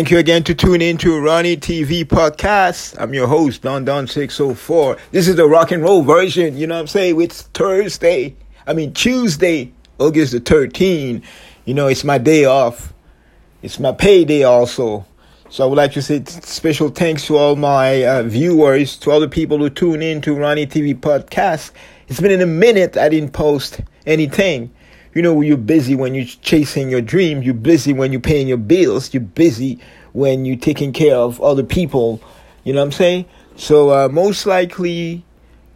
Thank you again to tune in to Ronnie TV podcast. I'm your host, Don Don 604. This is the rock and roll version, you know what I'm saying? It's Thursday, I mean Tuesday, August the 13th. You know, it's my day off. It's my payday also. So I would like to say special thanks to all my uh, viewers, to all the people who tune in to Ronnie TV podcast. It's been in a minute I didn't post anything. You know, you're busy when you're chasing your dream. You're busy when you're paying your bills. You're busy when you're taking care of other people. You know what I'm saying? So uh, most likely,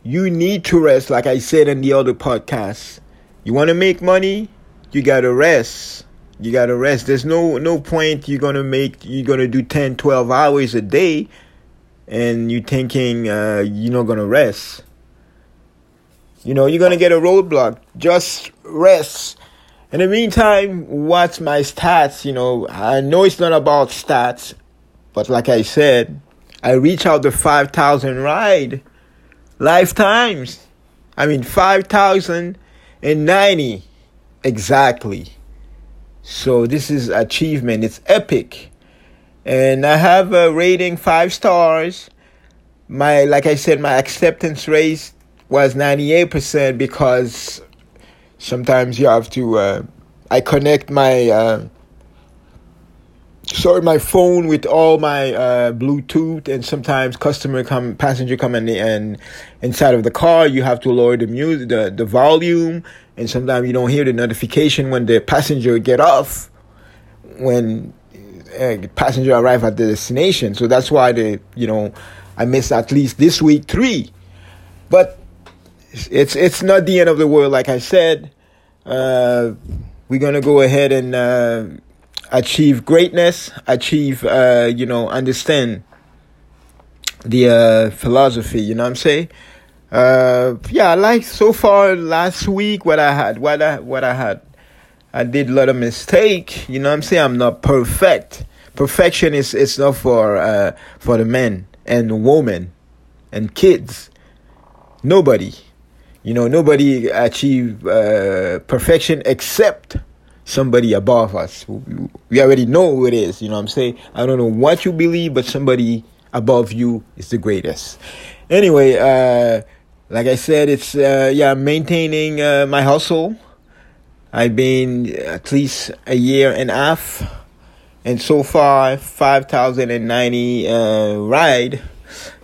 you need to rest. Like I said in the other podcast, you want to make money, you gotta rest. You gotta rest. There's no no point you're gonna make. You're gonna do 10, 12 hours a day, and you're thinking uh, you're not gonna rest. You know, you're gonna get a roadblock. Just rest. In the meantime, watch my stats? You know, I know it's not about stats, but like I said, I reach out the 5,000 ride lifetimes. I mean, 5,090 exactly. So this is achievement. It's epic. And I have a rating five stars. My, like I said, my acceptance rate was 98% because sometimes you have to uh, i connect my uh, sorry my phone with all my uh, bluetooth and sometimes customer come passenger come in and inside of the car you have to lower the music the, the volume and sometimes you don't hear the notification when the passenger get off when uh, passenger arrive at the destination. So that's why the you know i missed at least this week three. But it's it's not the end of the world. Like I said, uh, we're gonna go ahead and uh, achieve greatness, achieve uh, you know, understand the uh, philosophy. You know what I'm saying? Uh, yeah, I like so far last week what I had, what I what I had. I did a lot of mistake. You know what I'm saying? I'm not perfect. Perfection is it's not for uh, for the men and women and kids. Nobody. You know, nobody achieve uh, perfection except somebody above us. We already know who it is. You know what I'm saying? I don't know what you believe, but somebody above you is the greatest. Anyway, uh, like I said, it's uh, yeah, maintaining uh, my hustle. I've been at least a year and a half, and so far five thousand and ninety uh, ride,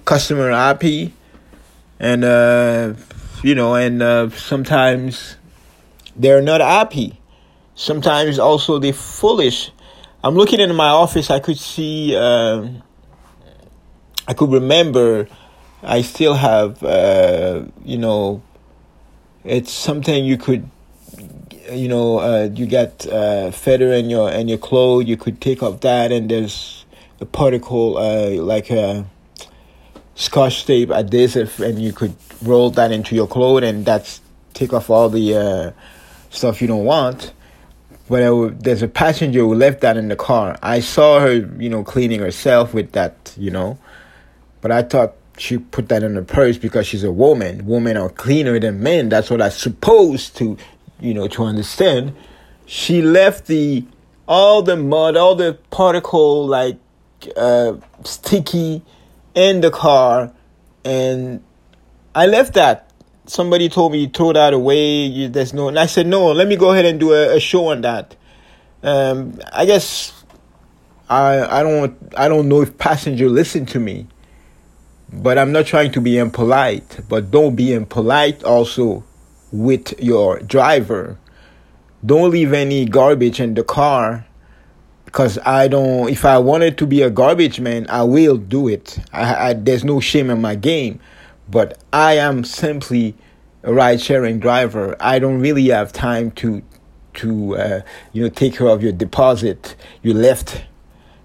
customer happy, and uh, you know, and uh, sometimes they're not happy. Sometimes also they're foolish. I'm looking in my office. I could see. Uh, I could remember. I still have. Uh, you know. It's something you could. You know, uh, you got uh, feather in your in your clothes. You could take off that, and there's a particle uh, like a scotch tape adhesive, and you could roll that into your clothes and that's take off all the uh, stuff you don't want. But there's a passenger who left that in the car. I saw her, you know, cleaning herself with that, you know. But I thought she put that in her purse because she's a woman. Women are cleaner than men. That's what I supposed to, you know, to understand. She left the all the mud, all the particle like uh, sticky in the car, and I left that. Somebody told me throw that away. You, there's no. And I said no. Let me go ahead and do a, a show on that. Um, I guess I I don't I don't know if passenger listen to me, but I'm not trying to be impolite. But don't be impolite also with your driver. Don't leave any garbage in the car because I don't. If I wanted to be a garbage man, I will do it. I, I, there's no shame in my game but I am simply a ride sharing driver. I don't really have time to to uh, you know take care of your deposit you left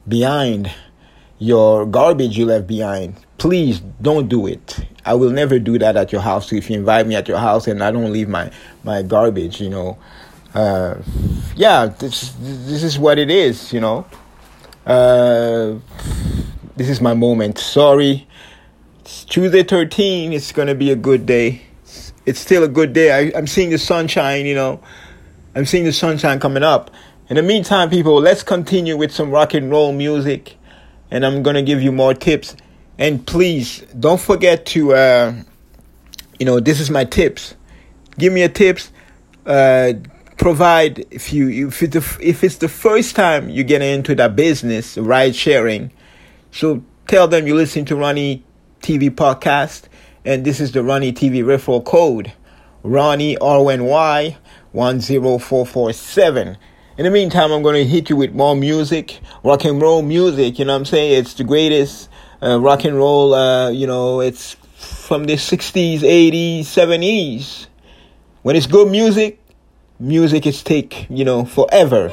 behind, your garbage you left behind. Please don't do it. I will never do that at your house. If you invite me at your house and I don't leave my my garbage, you know, uh, yeah, this this is what it is. You know, uh, this is my moment. Sorry it's Tuesday 13. It's going to be a good day. It's still a good day. I, I'm seeing the sunshine, you know. I'm seeing the sunshine coming up. In the meantime, people, let's continue with some rock and roll music, and I'm gonna give you more tips. And please don't forget to, uh, you know, this is my tips. Give me your tips. Uh, provide if you if it's the, if it's the first time you get into that business, ride sharing. So tell them you listen to Ronnie TV podcast, and this is the Ronnie TV referral code, Ronnie R N Y one zero four four seven. In the meantime, I'm going to hit you with more music, rock and roll music. You know what I'm saying? It's the greatest uh, rock and roll, uh, you know, it's from the 60s, 80s, 70s. When it's good music, music is take, you know, forever.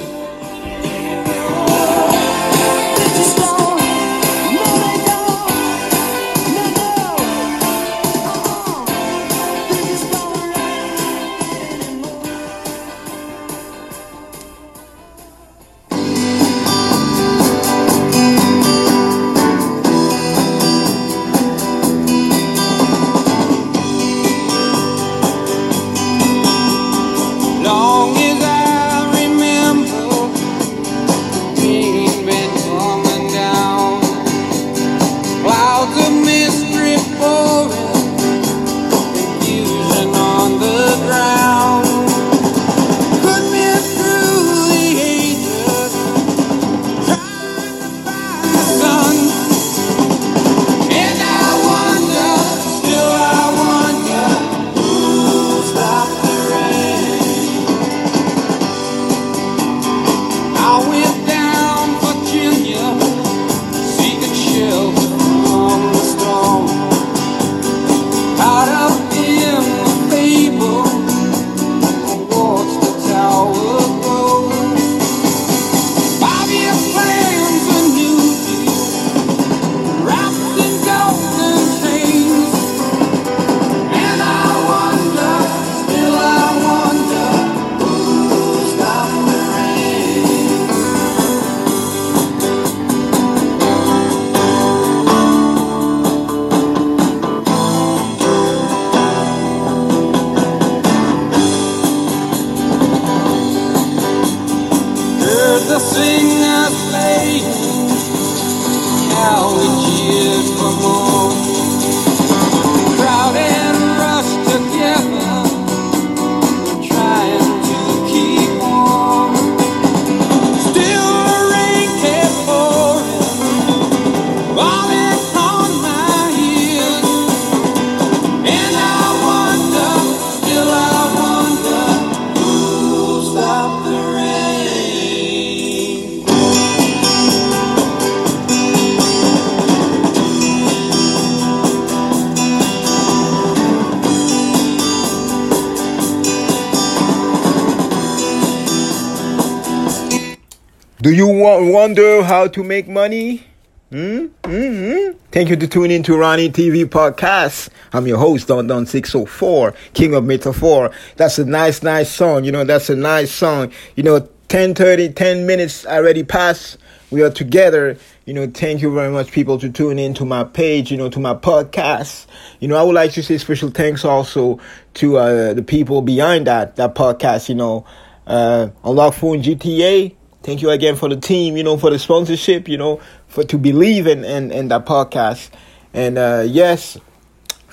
To make money? Hmm? Mm-hmm. Thank you to tune in to Ronnie TV podcast. I'm your host, Don Don 604, King of Metaphor. That's a nice, nice song. You know, that's a nice song. You know, 10 30, 10 minutes already passed. We are together. You know, thank you very much, people, to tune in to my page, you know, to my podcast. You know, I would like to say special thanks also to uh, the people behind that, that podcast, you know, uh, Unlock Phone GTA. Thank you again for the team, you know, for the sponsorship, you know, for to believe in in, in that podcast. And uh, yes,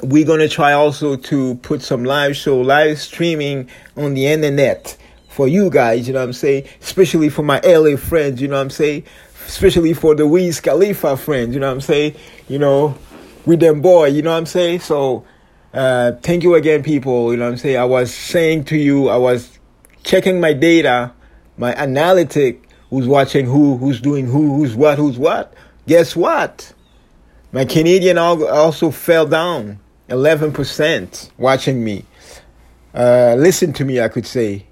we're gonna try also to put some live show, live streaming on the internet for you guys, you know what I'm saying? Especially for my LA friends, you know what I'm saying? Especially for the Wiz Khalifa friends, you know what I'm saying? You know, with them boy, you know what I'm saying? So uh, thank you again, people, you know what I'm saying? I was saying to you, I was checking my data my analytic who's watching who, who's doing who, who's what, who's what. Guess what? My Canadian also fell down 11% watching me. Uh, listen to me, I could say.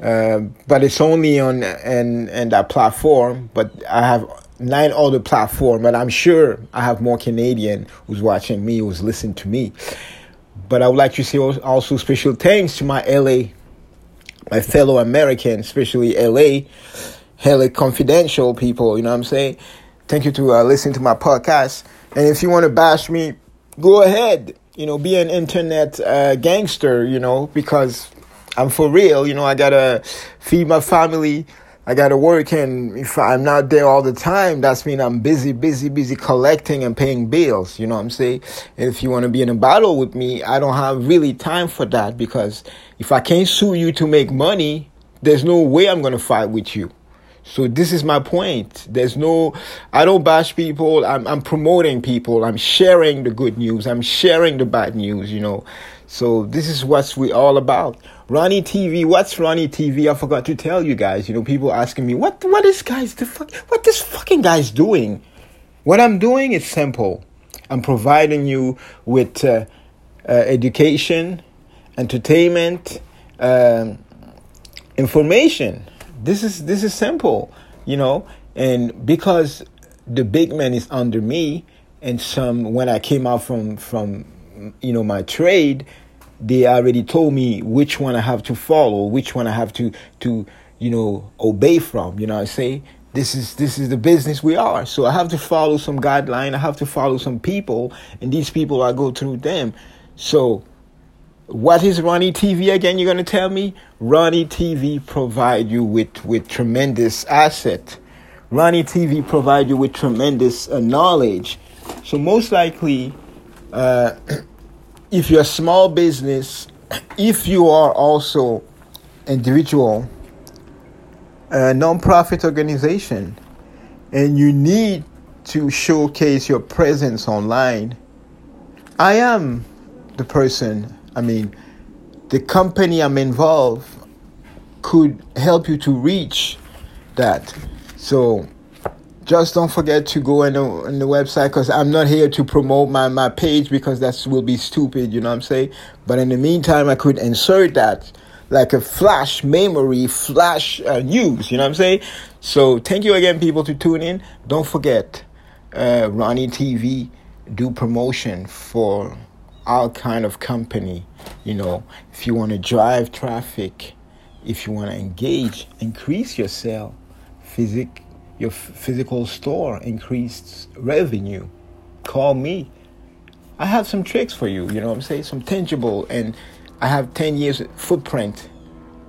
Uh, but it's only on and and that platform. But I have nine other platform, but I'm sure I have more Canadian who's watching me, who's listening to me. But I would like to say also special thanks to my LA my fellow Americans, especially LA, LA confidential people, you know what I'm saying? Thank you to uh, listen to my podcast. And if you want to bash me, go ahead. You know, be an internet uh, gangster, you know, because I'm for real. You know, I gotta feed my family, I gotta work, and if I'm not there all the time, that's mean I'm busy, busy, busy collecting and paying bills. You know what I'm saying? If you want to be in a battle with me, I don't have really time for that because if I can't sue you to make money, there's no way I'm gonna fight with you. So this is my point. There's no, I don't bash people. I'm, I'm promoting people. I'm sharing the good news. I'm sharing the bad news, you know. So this is what we're all about. Ronnie TV, what's Ronnie TV? I forgot to tell you guys. You know, people asking me, what, what is guys, the fuck, what this fucking guy's doing? What I'm doing is simple. I'm providing you with uh, uh, education, entertainment, um, information this is this is simple, you know, and because the big man is under me, and some when I came out from from you know my trade, they already told me which one I have to follow, which one I have to to you know obey from. You know, I say this is this is the business we are. So I have to follow some guideline. I have to follow some people, and these people I go through them. So what is Ronnie TV again? You're going to tell me? Ronnie TV provide you with, with tremendous asset. Ronnie TV provide you with tremendous uh, knowledge. So most likely, uh, if you're a small business, if you are also individual, a non-profit organization, and you need to showcase your presence online, I am the person I mean, the company I'm involved could help you to reach that. So just don't forget to go on the, on the website because I'm not here to promote my, my page because that will be stupid, you know what I'm saying? But in the meantime, I could insert that like a flash memory, flash uh, news, you know what I'm saying? So thank you again, people, to tune in. Don't forget, uh, Ronnie TV do promotion for all kind of company you know if you want to drive traffic if you want to engage increase your sale physic your physical store increased revenue call me i have some tricks for you you know what i'm saying some tangible and i have 10 years footprint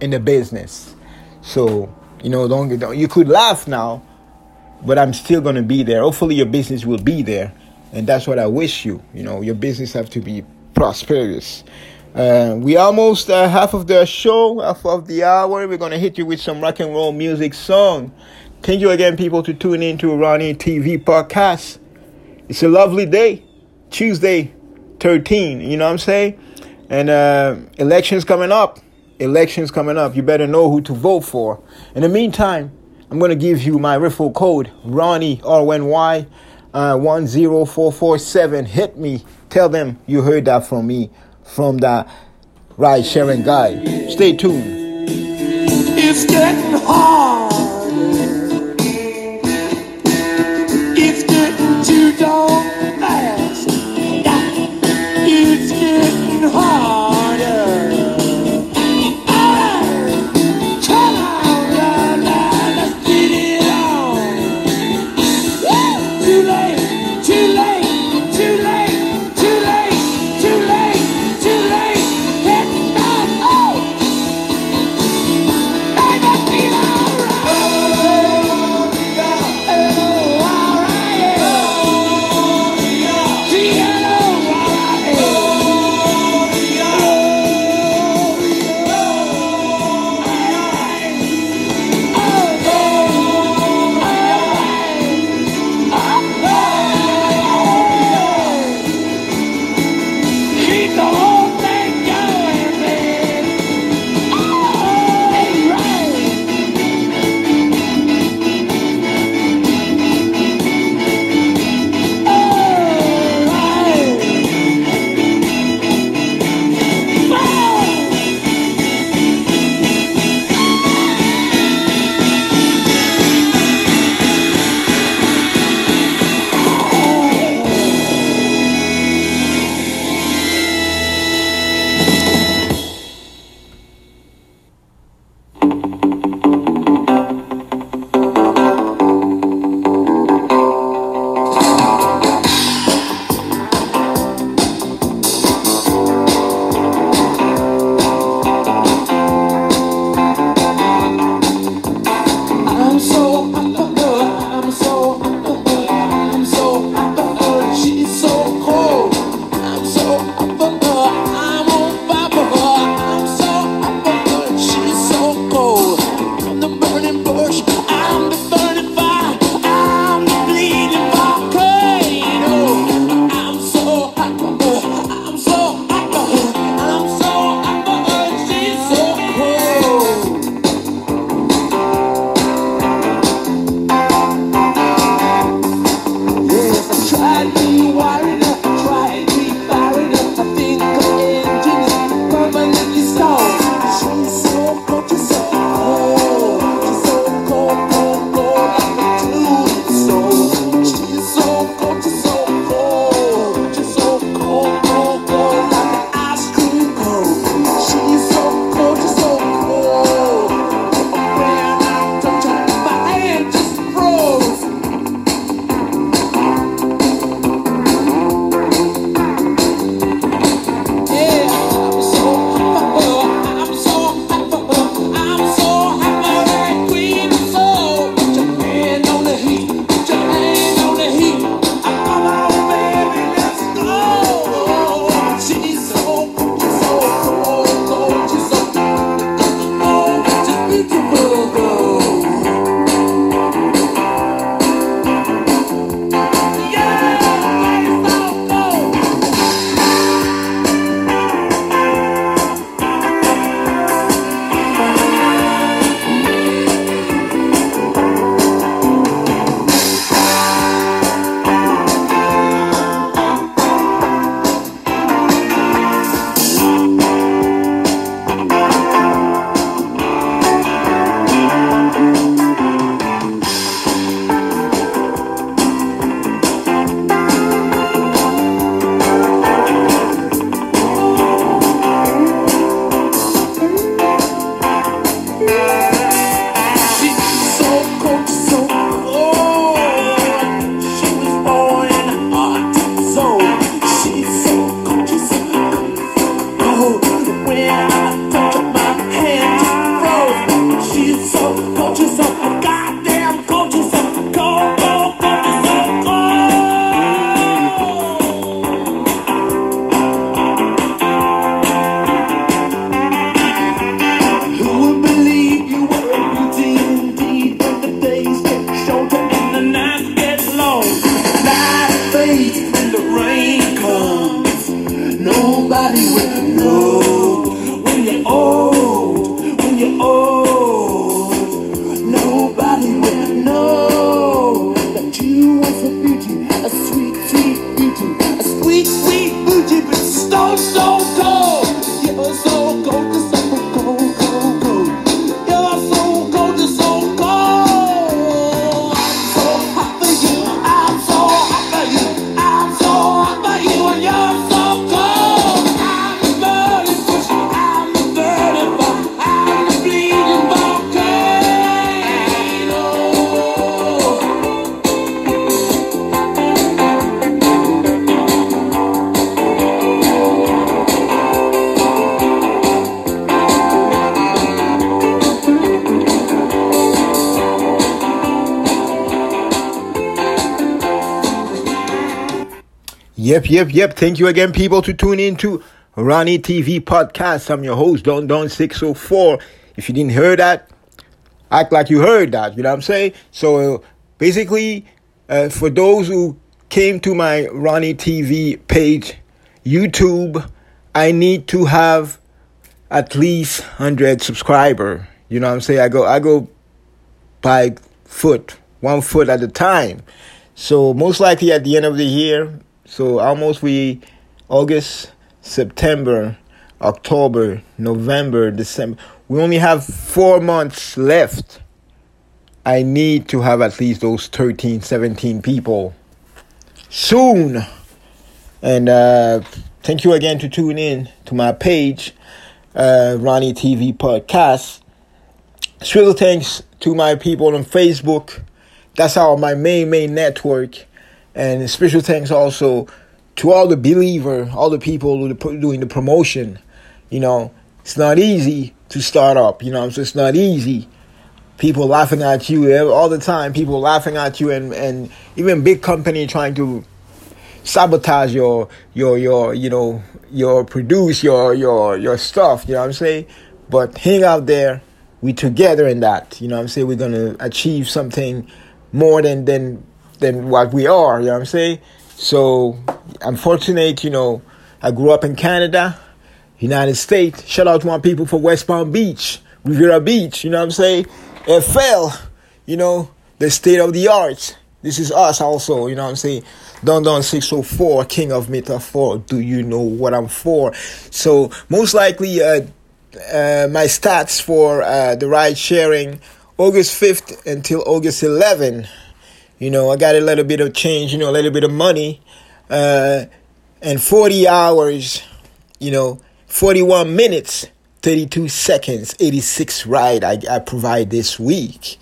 in the business so you know don't, don't you could laugh now but i'm still going to be there hopefully your business will be there and that's what I wish you. You know, your business have to be prosperous. Uh, we almost uh, half of the show, half of the hour. We're gonna hit you with some rock and roll music song. Thank you again, people, to tune in to Ronnie TV podcast. It's a lovely day, Tuesday, 13. You know what I'm saying? And uh, elections coming up. Elections coming up. You better know who to vote for. In the meantime, I'm gonna give you my referral code, Ronnie R N Y uh, 10447. Hit me. Tell them you heard that from me, from the ride sharing guy. Stay tuned. It's getting hard. somebody with no Yep, yep, yep. Thank you again, people, to tune in to Ronnie TV podcast. I'm your host, Don Don 604. If you didn't hear that, act like you heard that. You know what I'm saying? So basically, uh, for those who came to my Ronnie TV page, YouTube, I need to have at least 100 subscriber. You know what I'm saying? I go I go by foot, one foot at a time. So most likely at the end of the year, so almost we August, September, October, November, December. We only have 4 months left. I need to have at least those 13, 17 people soon. And uh, thank you again to tune in to my page, uh, Ronnie TV Podcast. Special thanks to my people on Facebook. That's our my main main network. And special thanks also to all the believer, all the people who doing the promotion. You know, it's not easy to start up. You know, I'm it's not easy. People laughing at you all the time. People laughing at you, and and even big company trying to sabotage your your your you know your produce your your your stuff. You know what I'm saying? But hang out there. We together in that. You know what I'm saying? We're gonna achieve something more than than than what we are. You know what I'm saying? So I'm fortunate. You know, I grew up in Canada, United States. Shout out to my people for West Palm Beach, Riviera Beach. You know what I'm saying? FL. You know, the state of the arts. This is us also. You know what I'm saying? Don Don 604, King of Metaphor. Do you know what I'm for? So, most likely, uh, uh, my stats for uh, the ride sharing August 5th until August 11. You know, I got a little bit of change, you know, a little bit of money, uh, and 40 hours, you know, 41 minutes, 32 seconds, 86 ride I, I provide this week.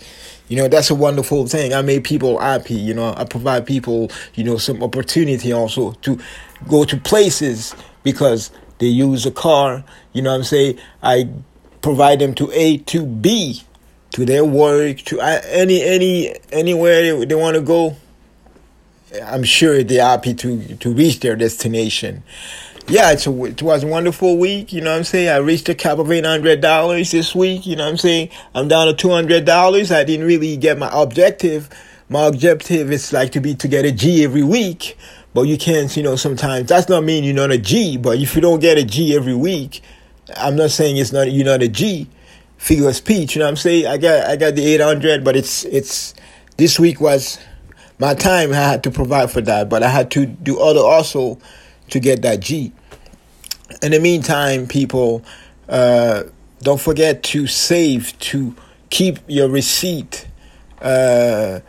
You know, that's a wonderful thing. I made people happy. You know, I provide people, you know, some opportunity also to go to places because they use a car. You know I'm saying? I provide them to A to B, to their work, to any, any, anywhere they, want to go. I'm sure they're happy to, to reach their destination yeah, it's a, it was a wonderful week. You know what I'm saying? I reached a cap of $800 this week. You know what I'm saying? I'm down to $200. I didn't really get my objective. My objective is like to be to get a G every week. But you can't, you know, sometimes that's not mean you're not a G. But if you don't get a G every week, I'm not saying it's not you're not a G. Figure of speech, you know what I'm saying? I got I got the 800, but it's it's this week was my time. I had to provide for that, but I had to do other also to get that G. In the meantime, people, uh, don't forget to save, to keep your receipt. Uh,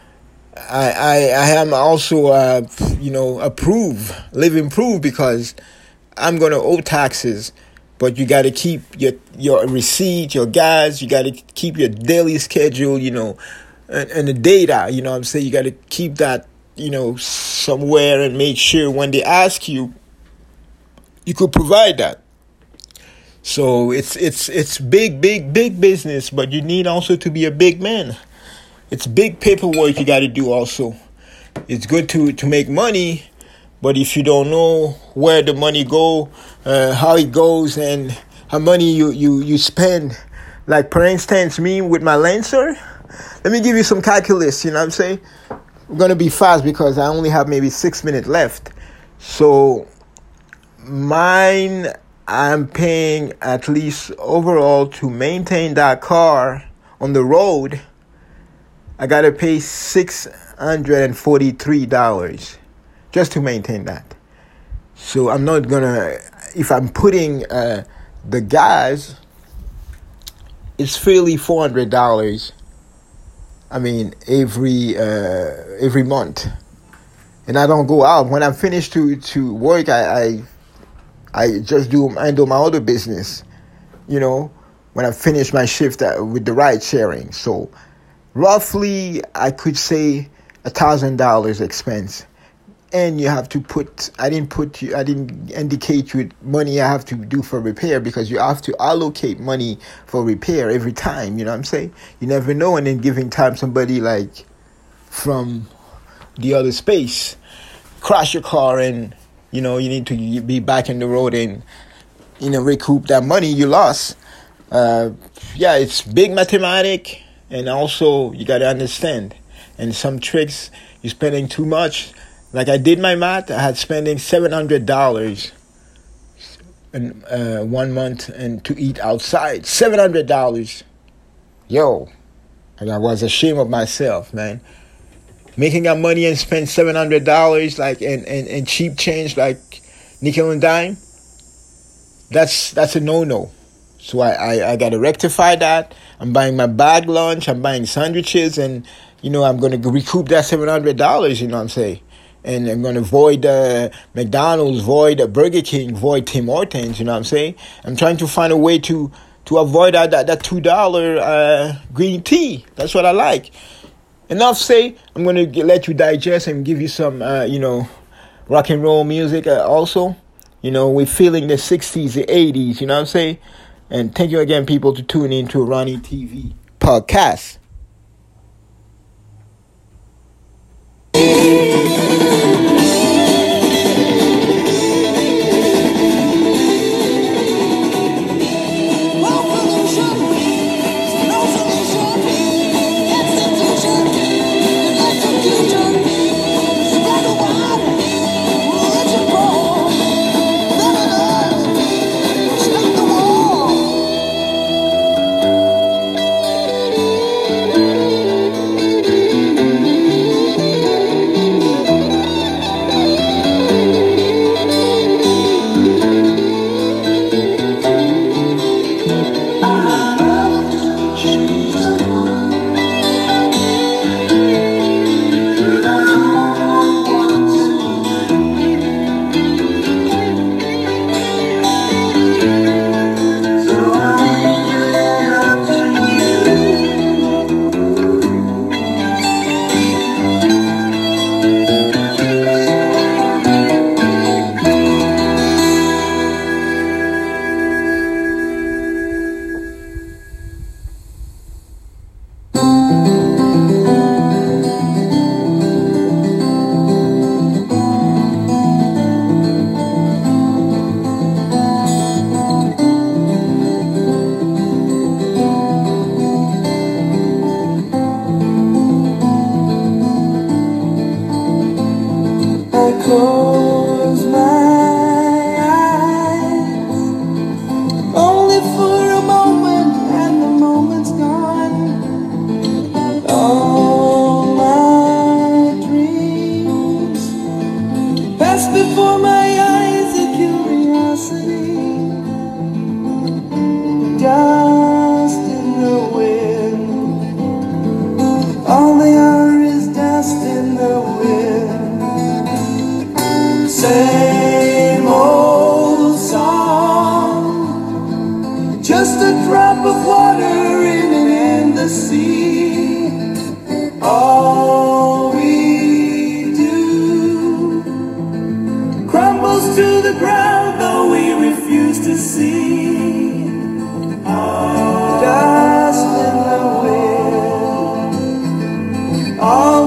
I, I, I am also, uh, you know, approve, live improve because I'm to owe taxes, but you got to keep your, your receipt, your gas, you got to keep your daily schedule, you know, and, and the data, you know I'm saying? You got to keep that, you know, somewhere and make sure when they ask you, you could provide that. So it's it's it's big, big, big business, but you need also to be a big man. It's big paperwork you got to do also. It's good to to make money, but if you don't know where the money go, uh, how it goes, and how money you you you spend, like for instance, me with my Lancer. Let me give you some calculus. You know what I'm saying? I'm gonna be fast because I only have maybe six minutes left. So mine I'm paying at least overall to maintain that car on the road. I gotta pay six hundred and forty-three dollars just to maintain that. So I'm not gonna if I'm putting uh, the gas, it's fairly four hundred dollars. I mean every uh, every month, and I don't go out when I'm finished to to work. I, I I just do handle my other business, you know, when I finish my shift at, with the ride sharing. So roughly, I could say a thousand dollars expense. And you have to put, I didn't put you, I didn't indicate you money I have to do for repair because you have to allocate money for repair every time, you know what I'm saying? You never know, and then giving time somebody like from the other space crash your car and You know, you need to be back in the road and you know recoup that money you lost. Uh, yeah, it's big mathematic, and also you got to understand. And some tricks you're spending too much. Like I did my math, I had spending seven hundred dollars in uh, one month and to eat outside. Seven hundred dollars, yo, and I was ashamed of myself, man. Making up money and spend seven hundred dollars like in, in, in cheap change like nickel and dime. That's that's a no no. So I, I, I gotta rectify that. I'm buying my bag lunch, I'm buying sandwiches and you know I'm gonna recoup that seven hundred dollars, you know what I'm saying? And I'm going to avoid uh, McDonald's, avoid uh, Burger King, avoid Tim Hortons. You know what I'm saying? I'm trying to find a way to to avoid that that, that two dollar uh, green tea. That's what I like. Enough say. I'm going to let you digest and give you some, uh, you know, rock and roll music. Uh, also, you know, we're feeling the '60s, the '80s. You know what I'm saying? And thank you again, people, to tune in to Ronnie TV podcast. Close close to the ground, though we refuse to see. Oh, dust in the wind. All